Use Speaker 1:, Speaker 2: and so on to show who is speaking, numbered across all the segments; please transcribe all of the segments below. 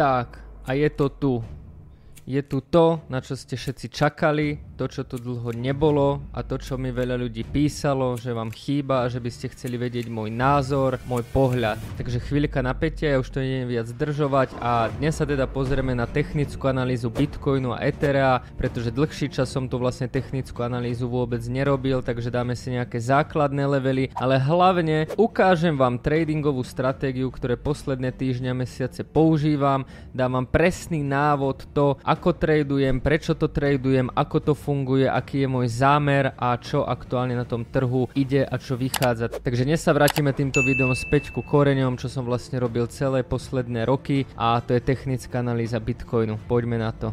Speaker 1: Tak, a je to tu. Je tu to, na čo ste všetci čakali, to, čo tu dlho nebolo a to, čo mi veľa ľudí písalo, že vám chýba a že by ste chceli vedieť môj názor, môj pohľad. Takže chvíľka napätia, ja už to neviem viac zdržovať a dnes sa teda pozrieme na technickú analýzu Bitcoinu a Ethera, pretože dlhší čas som tu vlastne technickú analýzu vôbec nerobil, takže dáme si nejaké základné levely, ale hlavne ukážem vám tradingovú stratégiu, ktoré posledné týždňa mesiace používam, dám vám presný návod to, ako tradujem, prečo to tradujem, ako to funguje funguje, aký je môj zámer a čo aktuálne na tom trhu ide a čo vychádza. Takže dnes sa vrátime týmto videom späť ku koreňom, čo som vlastne robil celé posledné roky a to je technická analýza Bitcoinu. Poďme na to.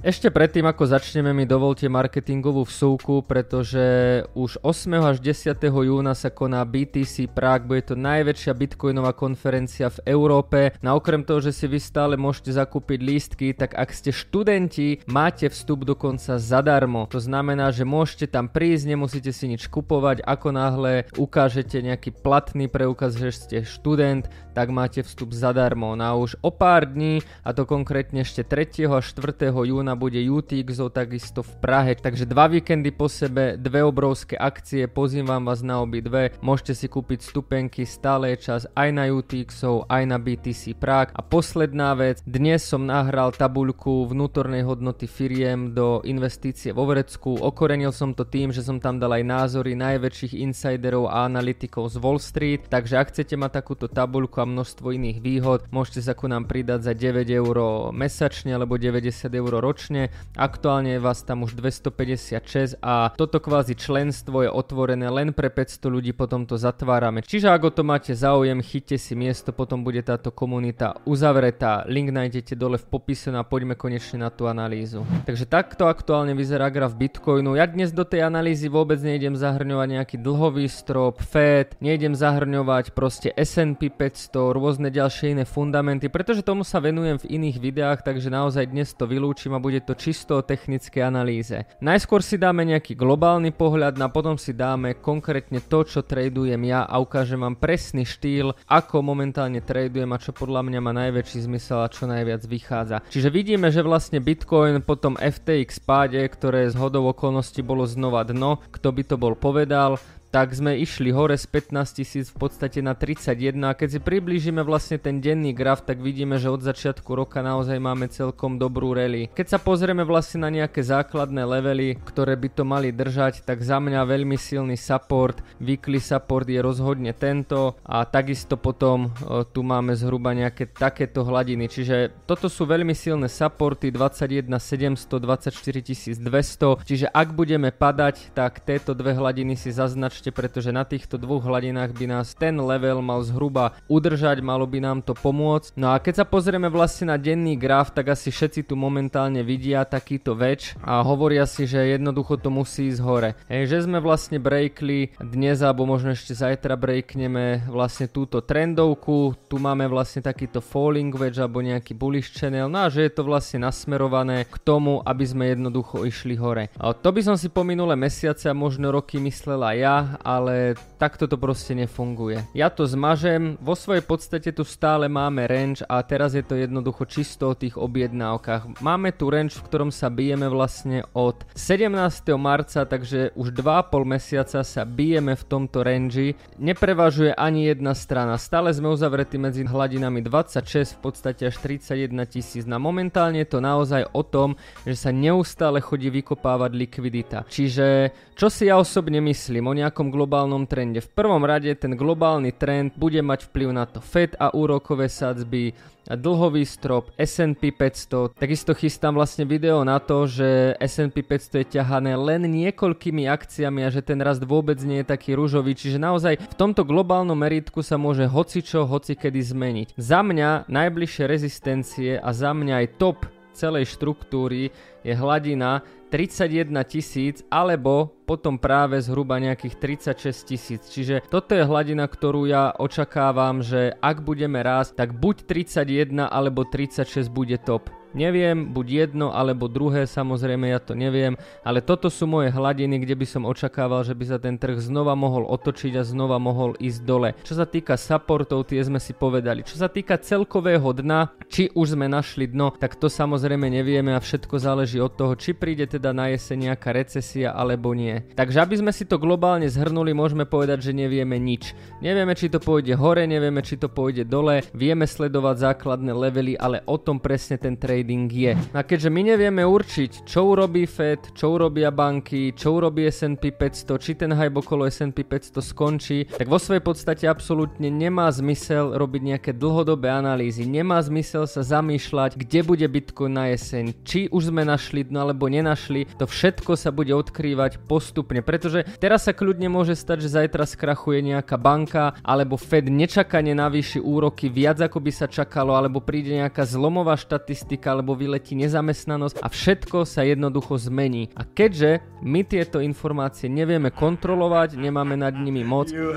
Speaker 1: Ešte predtým, ako začneme, mi dovolte marketingovú vsúku, pretože už 8. až 10. júna sa koná BTC Prague, bude to najväčšia bitcoinová konferencia v Európe. No okrem toho, že si vy stále môžete zakúpiť lístky, tak ak ste študenti, máte vstup dokonca zadarmo. To znamená, že môžete tam prísť, nemusíte si nič kupovať, ako náhle ukážete nejaký platný preukaz, že ste študent, tak máte vstup zadarmo. No a už o pár dní, a to konkrétne ešte 3. a 4. júna júna bude UTXO takisto v Prahe, takže dva víkendy po sebe, dve obrovské akcie, pozývam vás na obi dve, môžete si kúpiť stupenky, stále je čas aj na UTXO, aj na BTC Prague. A posledná vec, dnes som nahral tabuľku vnútornej hodnoty firiem do investície vo Vrecku, okorenil som to tým, že som tam dal aj názory najväčších insiderov a analytikov z Wall Street, takže ak chcete mať takúto tabuľku a množstvo iných výhod, môžete sa ku nám pridať za 9 eur mesačne alebo 90 eur ročne ročne, aktuálne je vás tam už 256 a toto kvázi členstvo je otvorené len pre 500 ľudí, potom to zatvárame. Čiže ak o to máte záujem, chyťte si miesto, potom bude táto komunita uzavretá. Link nájdete dole v popise a poďme konečne na tú analýzu. Takže takto aktuálne vyzerá graf Bitcoinu. Ja dnes do tej analýzy vôbec nejdem zahrňovať nejaký dlhový strop, FED, nejdem zahrňovať proste S&P 500, rôzne ďalšie iné fundamenty, pretože tomu sa venujem v iných videách, takže naozaj dnes to vylúčim a bude to čisto o technické analýze. Najskôr si dáme nejaký globálny pohľad a potom si dáme konkrétne to, čo tradujem ja a ukážem vám presný štýl, ako momentálne tradujem a čo podľa mňa má najväčší zmysel a čo najviac vychádza. Čiže vidíme, že vlastne Bitcoin po tom FTX páde, ktoré z hodou okolností bolo znova dno, kto by to bol povedal, tak sme išli hore z 15 tisíc v podstate na 31 a keď si priblížime vlastne ten denný graf, tak vidíme, že od začiatku roka naozaj máme celkom dobrú rally. Keď sa pozrieme vlastne na nejaké základné levely, ktoré by to mali držať, tak za mňa veľmi silný support, weekly support je rozhodne tento a takisto potom o, tu máme zhruba nejaké takéto hladiny, čiže toto sú veľmi silné supporty 21 700, 24 200, čiže ak budeme padať, tak tieto dve hladiny si zaznačíme prepačte, pretože na týchto dvoch hladinách by nás ten level mal zhruba udržať, malo by nám to pomôcť. No a keď sa pozrieme vlastne na denný graf, tak asi všetci tu momentálne vidia takýto väč a hovoria si, že jednoducho to musí ísť hore. Hej, že sme vlastne breakli dnes alebo možno ešte zajtra breakneme vlastne túto trendovku, tu máme vlastne takýto falling wedge alebo nejaký bullish channel, no a že je to vlastne nasmerované k tomu, aby sme jednoducho išli hore. A to by som si po minulé mesiace a možno roky myslela ja, ale takto to proste nefunguje. Ja to zmažem, vo svojej podstate tu stále máme range a teraz je to jednoducho čisto o tých objednávkach. Máme tu range, v ktorom sa bijeme vlastne od 17. marca, takže už 2,5 mesiaca sa bijeme v tomto range. Neprevažuje ani jedna strana, stále sme uzavretí medzi hladinami 26, v podstate až 31 tisíc. Na momentálne je to naozaj o tom, že sa neustále chodí vykopávať likvidita. Čiže čo si ja osobne myslím o nejakom globálnom trende? V prvom rade ten globálny trend bude mať vplyv na to Fed a úrokové sadzby, dlhový strop, S&P 500. Takisto chystám vlastne video na to, že S&P 500 je ťahané len niekoľkými akciami a že ten rast vôbec nie je taký rúžový. Čiže naozaj v tomto globálnom meritku sa môže hocičo, hocikedy zmeniť. Za mňa najbližšie rezistencie a za mňa aj top celej štruktúry je hladina 31 tisíc alebo potom práve zhruba nejakých 36 tisíc. Čiže toto je hladina, ktorú ja očakávam, že ak budeme rásť, tak buď 31 alebo 36 bude top. Neviem, buď jedno alebo druhé, samozrejme ja to neviem, ale toto sú moje hladiny, kde by som očakával, že by sa ten trh znova mohol otočiť a znova mohol ísť dole. Čo sa týka supportov, tie sme si povedali. Čo sa týka celkového dna, či už sme našli dno, tak to samozrejme nevieme a všetko záleží od toho, či príde teda na jeseň nejaká recesia alebo nie. Takže aby sme si to globálne zhrnuli, môžeme povedať, že nevieme nič. Nevieme, či to pôjde hore, nevieme, či to pôjde dole, vieme sledovať základné levely, ale o tom presne ten trading je. A keďže my nevieme určiť, čo urobí Fed, čo urobia banky, čo urobí S&P 500, či ten hype okolo S&P 500 skončí, tak vo svojej podstate absolútne nemá zmysel robiť nejaké dlhodobé analýzy, nemá zmysel sa zamýšľať, kde bude Bitcoin na jeseň, či už sme našli dno alebo nenašli, to všetko sa bude odkrývať postupne, pretože teraz sa kľudne môže stať, že zajtra skrachuje nejaká banka, alebo Fed nečakane navýši úroky viac ako by sa čakalo, alebo príde nejaká zlomová štatistika, alebo vyletí nezamestnanosť a všetko sa jednoducho zmení. A keďže my tieto informácie nevieme kontrolovať, nemáme nad nimi moc, no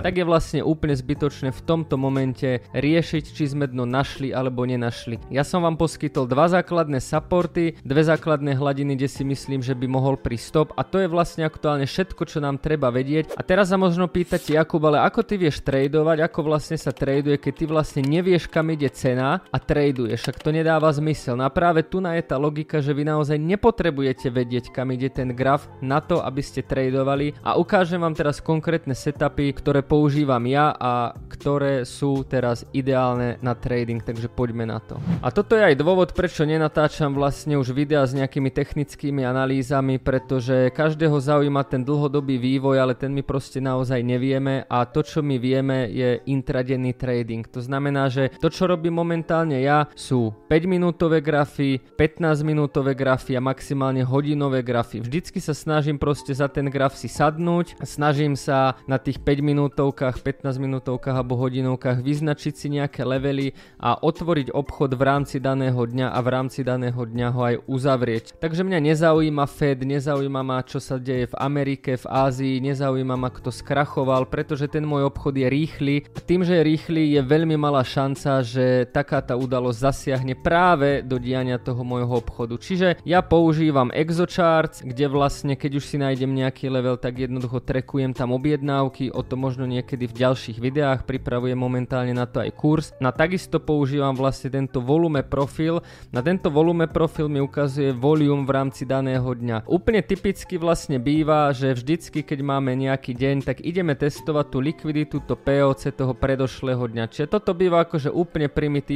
Speaker 1: tak je vlastne úplne zbytočné v tomto momente riešiť, či sme dno našli alebo nenašli. Ja som vám poskytol dva základné supporty, dve základné hladiny, kde si myslím, že by mohol prísť a to je vlastne aktuálne všetko, čo nám treba vedieť. A teraz sa možno pýtať, Jakub, ale ako ty vieš tradovať, ako vlastne sa traduje, keď ty vlastne nevieš, kam ide cena a traduješ, však to nedáva zmysel. No a práve tu je tá logika, že vy naozaj nepotrebujete vedieť, kam ide ten graf na to, aby ste tradovali a ukážem vám teraz konkrétne setupy, ktoré používam ja a ktoré sú teraz ideálne na trading, takže poďme na to. A toto je aj dôvod, prečo nenatáčam vlastne už videa s nejakými technickými analýzami, pretože každého zaujíma ten dlhodobý vývoj, ale ten my proste naozaj nevieme a to, čo my vieme, je intradenný trading. To znamená, že to, čo robím momentálne ja, sú 5 minútové grafy, 15 minútové grafy a maximálne hodinové grafy. Vždycky sa snažím proste za ten graf si sadnúť, snažím sa na tých 5 minútovkách, 15 minútovkách alebo hodinovkách vyznačiť si nejaké levely a otvoriť obchod v rámci daného dňa a v rámci daného dňa ho aj uzavrieť. Takže mňa nezaujíma Fed, nezaujíma ma čo sa deje v Amerike, v Ázii, nezaujíma ma kto skrachoval, pretože ten môj obchod je rýchly. Tým, že je rýchly, je veľmi malá šanca, že taká tá udalosť zasiahne práve do diania toho môjho obchodu. Čiže ja používam ExoCharts, kde vlastne keď už si nájdem nejaký level, tak jednoducho trekujem tam objednávky, o to možno niekedy v ďalších videách, pripravujem momentálne na to aj kurz. Na takisto používam vlastne tento volume profil. Na tento volume profil mi ukazuje volume v rámci daného dňa. Úplne typicky vlastne býva, že vždycky keď máme nejaký deň, tak ideme testovať tú likviditu, to POC toho predošlého dňa. Čiže toto býva akože úplne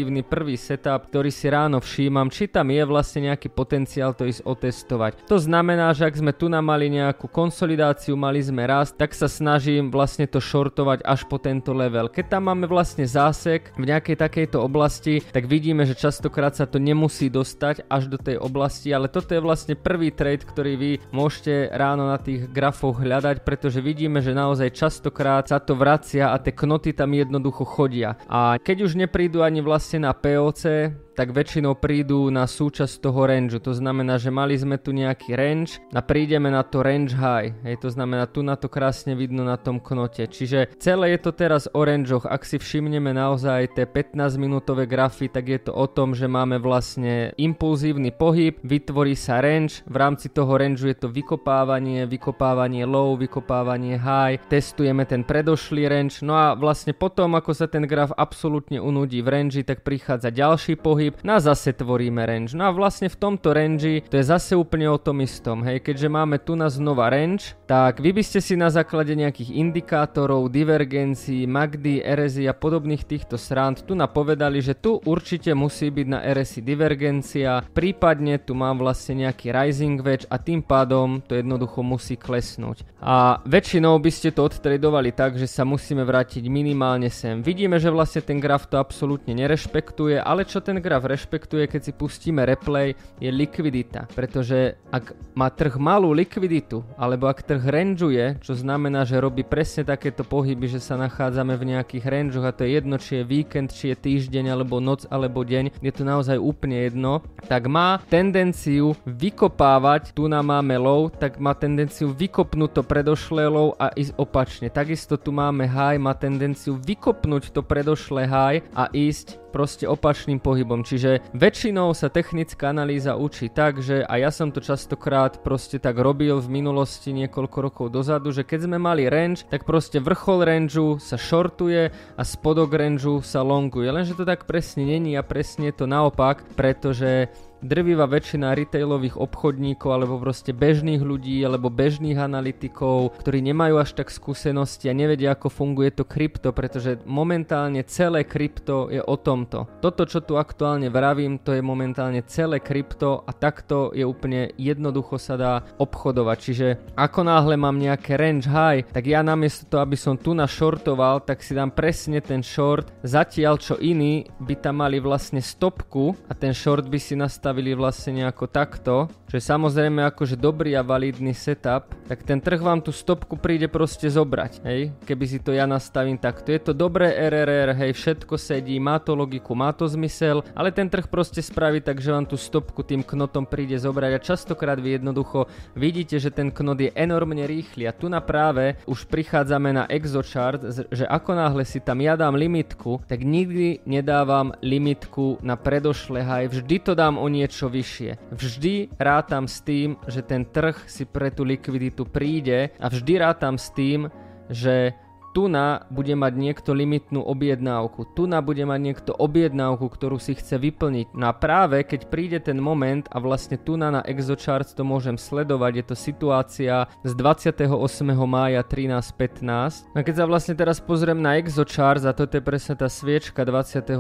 Speaker 1: primitívny prvý setup, ktorý si ráno všímam, či tam je vlastne nejaký potenciál to ísť otestovať. To znamená, že ak sme tu mali nejakú konsolidáciu, mali sme rast, tak sa snažím vlastne to shortovať až po tento level. Keď tam máme vlastne zásek v nejakej takejto oblasti, tak vidíme, že častokrát sa to nemusí dostať až do tej oblasti, ale toto je vlastne prvý trade, ktorý vy môžete ráno na tých grafoch hľadať, pretože vidíme, že naozaj častokrát sa to vracia a tie knoty tam jednoducho chodia. A keď už neprídu ani vlastne na POC, tak väčšinou prídu na súčasť toho range. To znamená, že mali sme tu nejaký range a prídeme na to range high. Hej, to znamená, tu na to krásne vidno na tom knote. Čiže celé je to teraz o rangeoch. Ak si všimneme naozaj tie 15 minútové grafy, tak je to o tom, že máme vlastne impulzívny pohyb, vytvorí sa range, v rámci toho range je to vykopávanie, vykopávanie low, vykopávanie high, testujeme ten predošlý range, no a vlastne potom, ako sa ten graf absolútne unudí v range, tak prichádza ďalší pohyb, pohyb, no a zase tvoríme range. No a vlastne v tomto range to je zase úplne o tom istom, hej, keďže máme tu na znova range, tak vy by ste si na základe nejakých indikátorov, divergencií, MACD, RSI a podobných týchto srand tu napovedali, že tu určite musí byť na RSI divergencia, prípadne tu mám vlastne nejaký rising wedge a tým pádom to jednoducho musí klesnúť. A väčšinou by ste to odtradovali tak, že sa musíme vrátiť minimálne sem. Vidíme, že vlastne ten graf to absolútne nerešpektuje, ale čo ten graf graf rešpektuje, keď si pustíme replay, je likvidita. Pretože ak má trh malú likviditu, alebo ak trh rangeuje, čo znamená, že robí presne takéto pohyby, že sa nachádzame v nejakých rangeoch a to je jedno, či je víkend, či je týždeň, alebo noc, alebo deň, je to naozaj úplne jedno, tak má tendenciu vykopávať, tu nám máme low, tak má tendenciu vykopnúť to predošlé low a ísť opačne. Takisto tu máme high, má tendenciu vykopnúť to predošlé high a ísť proste opačným pohybom. Čiže väčšinou sa technická analýza učí tak, že a ja som to častokrát proste tak robil v minulosti niekoľko rokov dozadu, že keď sme mali range, tak proste vrchol rangeu sa shortuje a spodok rangeu sa longuje. Lenže to tak presne není a presne je to naopak, pretože drvivá väčšina retailových obchodníkov alebo proste bežných ľudí alebo bežných analytikov, ktorí nemajú až tak skúsenosti a nevedia ako funguje to krypto, pretože momentálne celé krypto je o tomto. Toto, čo tu aktuálne vravím, to je momentálne celé krypto a takto je úplne jednoducho sa dá obchodovať. Čiže ako náhle mám nejaké range high, tak ja namiesto toho, aby som tu našortoval, tak si dám presne ten short, zatiaľ čo iní by tam mali vlastne stopku a ten short by si nastal nastavili vlastne nejako takto, že samozrejme akože dobrý a validný setup, tak ten trh vám tú stopku príde proste zobrať, hej, keby si to ja nastavím takto. Je to dobré RRR, hej, všetko sedí, má to logiku, má to zmysel, ale ten trh proste spraví tak, že vám tú stopku tým knotom príde zobrať a častokrát vy jednoducho vidíte, že ten knot je enormne rýchly. A tu na práve už prichádzame na exochart, že ako náhle si tam ja dám limitku, tak nikdy nedávam limitku na predošle high, vždy to dám o niečo vyššie. Vždy rátam s tým, že ten trh si pre tú likviditu príde a vždy rátam s tým, že tu na bude mať niekto limitnú objednávku, tu na bude mať niekto objednávku, ktorú si chce vyplniť. No a práve keď príde ten moment a vlastne tu na na ExoCharts to môžem sledovať, je to situácia z 28. mája 13.15. No keď sa vlastne teraz pozriem na ExoCharts a toto je presne tá sviečka 28.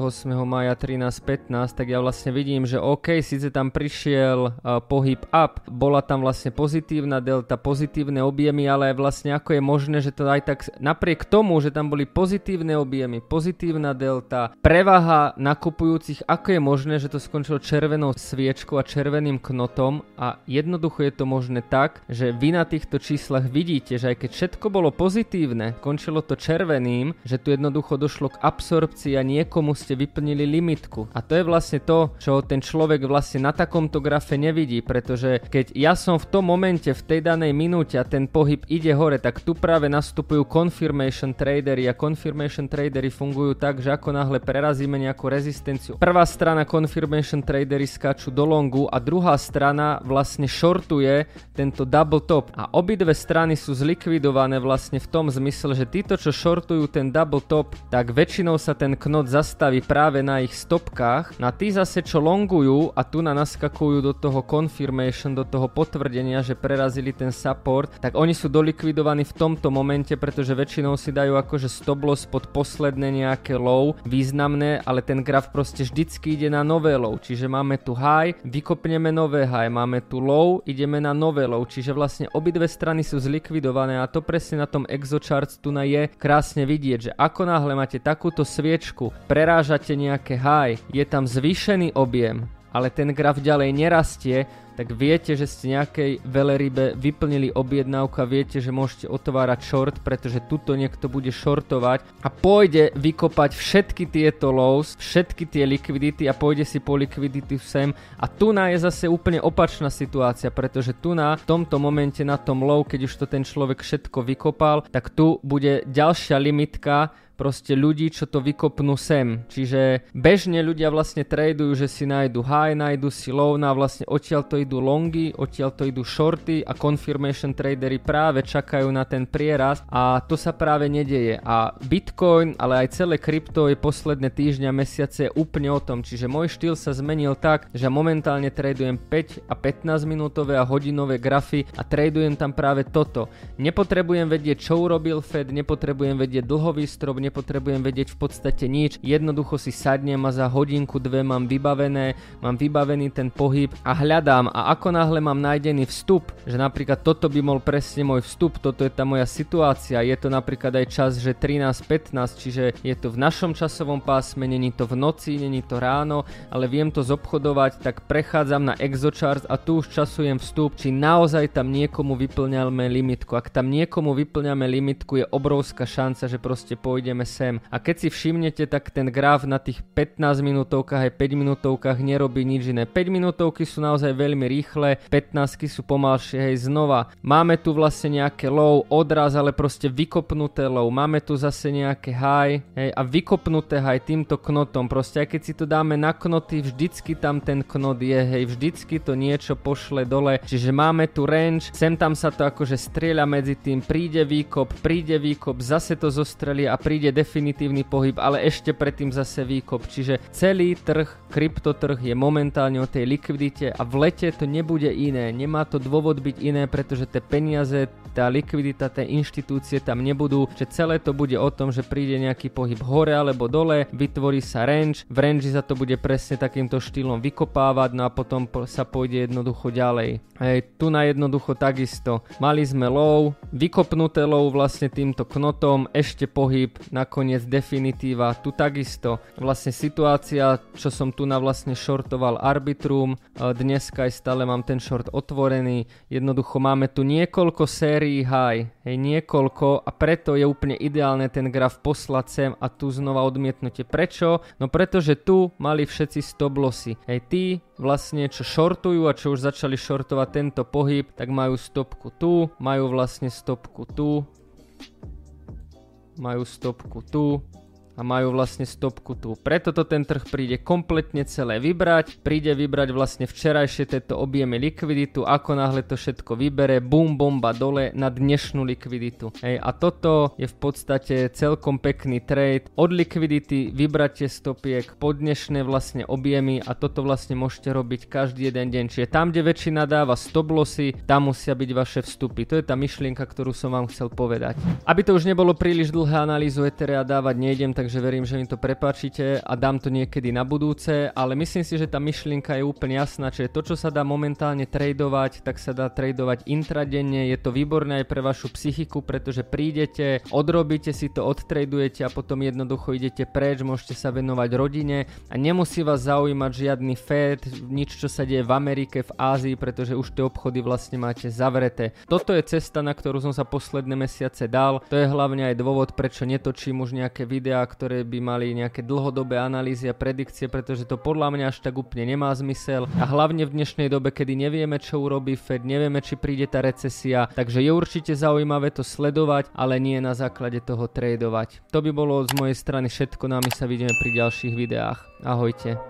Speaker 1: mája 13.15, tak ja vlastne vidím, že OK, síce tam prišiel uh, pohyb up, bola tam vlastne pozitívna delta, pozitívne objemy, ale vlastne ako je možné, že to aj tak napriek tomu, že tam boli pozitívne objemy, pozitívna delta, prevaha nakupujúcich, ako je možné, že to skončilo červenou sviečkou a červeným knotom a jednoducho je to možné tak, že vy na týchto číslach vidíte, že aj keď všetko bolo pozitívne, končilo to červeným, že tu jednoducho došlo k absorpcii a niekomu ste vyplnili limitku. A to je vlastne to, čo ten človek vlastne na takomto grafe nevidí, pretože keď ja som v tom momente, v tej danej minúte a ten pohyb ide hore, tak tu práve nastupujú confirmation confirmation tradery a confirmation tradery fungujú tak, že ako náhle prerazíme nejakú rezistenciu, prvá strana confirmation tradery skáču do longu a druhá strana vlastne shortuje tento double top. A obidve strany sú zlikvidované vlastne v tom zmysle, že títo, čo shortujú ten double top, tak väčšinou sa ten knot zastaví práve na ich stopkách, na tí zase, čo longujú a tu na naskakujú do toho confirmation, do toho potvrdenia, že prerazili ten support, tak oni sú dolikvidovaní v tomto momente, pretože väčšinou si dajú akože stop loss pod posledné nejaké low významné, ale ten graf proste vždycky ide na nové low, čiže máme tu high, vykopneme nové high, máme tu low, ideme na nové low, čiže vlastne obidve strany sú zlikvidované a to presne na tom exocharts tu na je krásne vidieť, že ako náhle máte takúto sviečku, prerážate nejaké high, je tam zvýšený objem, ale ten graf ďalej nerastie, tak viete, že ste nejakej velerybe vyplnili objednávku a viete, že môžete otvárať short, pretože tuto niekto bude shortovať a pôjde vykopať všetky tieto lows, všetky tie likvidity a pôjde si po likvidity sem. A tu na je zase úplne opačná situácia, pretože tu na tomto momente na tom low, keď už to ten človek všetko vykopal, tak tu bude ďalšia limitka, proste ľudí, čo to vykopnú sem. Čiže bežne ľudia vlastne tradujú, že si nájdu high, nájdu si low, no a vlastne odtiaľ to idú longy, odtiaľ to idú shorty a confirmation tradery práve čakajú na ten prierast a to sa práve nedeje. A Bitcoin, ale aj celé krypto je posledné týždňa, mesiace úplne o tom. Čiže môj štýl sa zmenil tak, že momentálne tradujem 5 a 15 minútové a hodinové grafy a tradujem tam práve toto. Nepotrebujem vedieť, čo urobil Fed, nepotrebujem vedieť dlhový strop, nepotrebujem vedieť v podstate nič, jednoducho si sadnem a za hodinku dve mám vybavené, mám vybavený ten pohyb a hľadám. A ako náhle mám nájdený vstup, že napríklad toto by bol presne môj vstup, toto je tá moja situácia, je to napríklad aj čas, že 13.15, čiže je to v našom časovom pásme, není to v noci, není to ráno, ale viem to zobchodovať, tak prechádzam na ExoCharts a tu už časujem vstup, či naozaj tam niekomu vyplňame limitku. Ak tam niekomu vyplňame limitku, je obrovská šanca, že proste pôjdeme ideme sem. A keď si všimnete, tak ten graf na tých 15 minútovkách aj 5 minútovkách nerobí nič iné. 5 minútovky sú naozaj veľmi rýchle, 15 sú pomalšie, hej, znova. Máme tu vlastne nejaké low, odraz, ale proste vykopnuté low. Máme tu zase nejaké high, hej, a vykopnuté high týmto knotom. Proste aj keď si to dáme na knoty, vždycky tam ten knot je, hej, vždycky to niečo pošle dole. Čiže máme tu range, sem tam sa to akože strieľa medzi tým, príde výkop, príde výkop, zase to zostrelí a príde definitívny pohyb, ale ešte predtým zase výkop. Čiže celý trh, kryptotrh je momentálne o tej likvidite a v lete to nebude iné. Nemá to dôvod byť iné, pretože tie peniaze, tá likvidita, tie inštitúcie tam nebudú, že celé to bude o tom, že príde nejaký pohyb hore alebo dole, vytvorí sa range, v range sa to bude presne takýmto štýlom vykopávať, no a potom sa pôjde jednoducho ďalej. Hej, tu na jednoducho takisto. Mali sme low, vykopnuté low vlastne týmto knotom, ešte pohyb, nakoniec definitíva, tu takisto. Vlastne situácia, čo som tu na vlastne shortoval Arbitrum, dneska aj stále mám ten short otvorený, jednoducho máme tu niekoľko sérií high, hej, niekoľko a preto je úplne ideálne ten graf poslať sem a tu znova odmietnutie. Prečo? No pretože tu mali všetci stop lossy. Hej, tí vlastne čo shortujú a čo už začali shortovať tento pohyb, tak majú stopku tu, majú vlastne stopku tu, majú stopku tu, a majú vlastne stopku tu. Preto to ten trh príde kompletne celé vybrať, príde vybrať vlastne včerajšie tieto objemy likviditu, ako náhle to všetko vybere, bum bomba dole na dnešnú likviditu. Hej, a toto je v podstate celkom pekný trade. Od likvidity vybrate stopiek po dnešné vlastne objemy a toto vlastne môžete robiť každý jeden deň. Čiže tam, kde väčšina dáva stop lossy, tam musia byť vaše vstupy. To je tá myšlienka, ktorú som vám chcel povedať. Aby to už nebolo príliš dlhé analýzu Etherea dávať nejdem, tak takže verím, že mi to prepáčite a dám to niekedy na budúce, ale myslím si, že tá myšlienka je úplne jasná, čiže to, čo sa dá momentálne tradovať, tak sa dá tradovať intradenne, je to výborné aj pre vašu psychiku, pretože prídete, odrobíte si to, odtradujete a potom jednoducho idete preč, môžete sa venovať rodine. A nemusí vás zaujímať žiadny Fed, nič, čo sa deje v Amerike, v Ázii, pretože už tie obchody vlastne máte zavreté. Toto je cesta, na ktorú som sa posledné mesiace dal, to je hlavne aj dôvod, prečo netočím už nejaké videá, ktoré by mali nejaké dlhodobé analýzy a predikcie, pretože to podľa mňa až tak úplne nemá zmysel. A hlavne v dnešnej dobe, kedy nevieme, čo urobí Fed, nevieme, či príde tá recesia, takže je určite zaujímavé to sledovať, ale nie na základe toho tradovať. To by bolo z mojej strany všetko, no a my sa vidíme pri ďalších videách. Ahojte.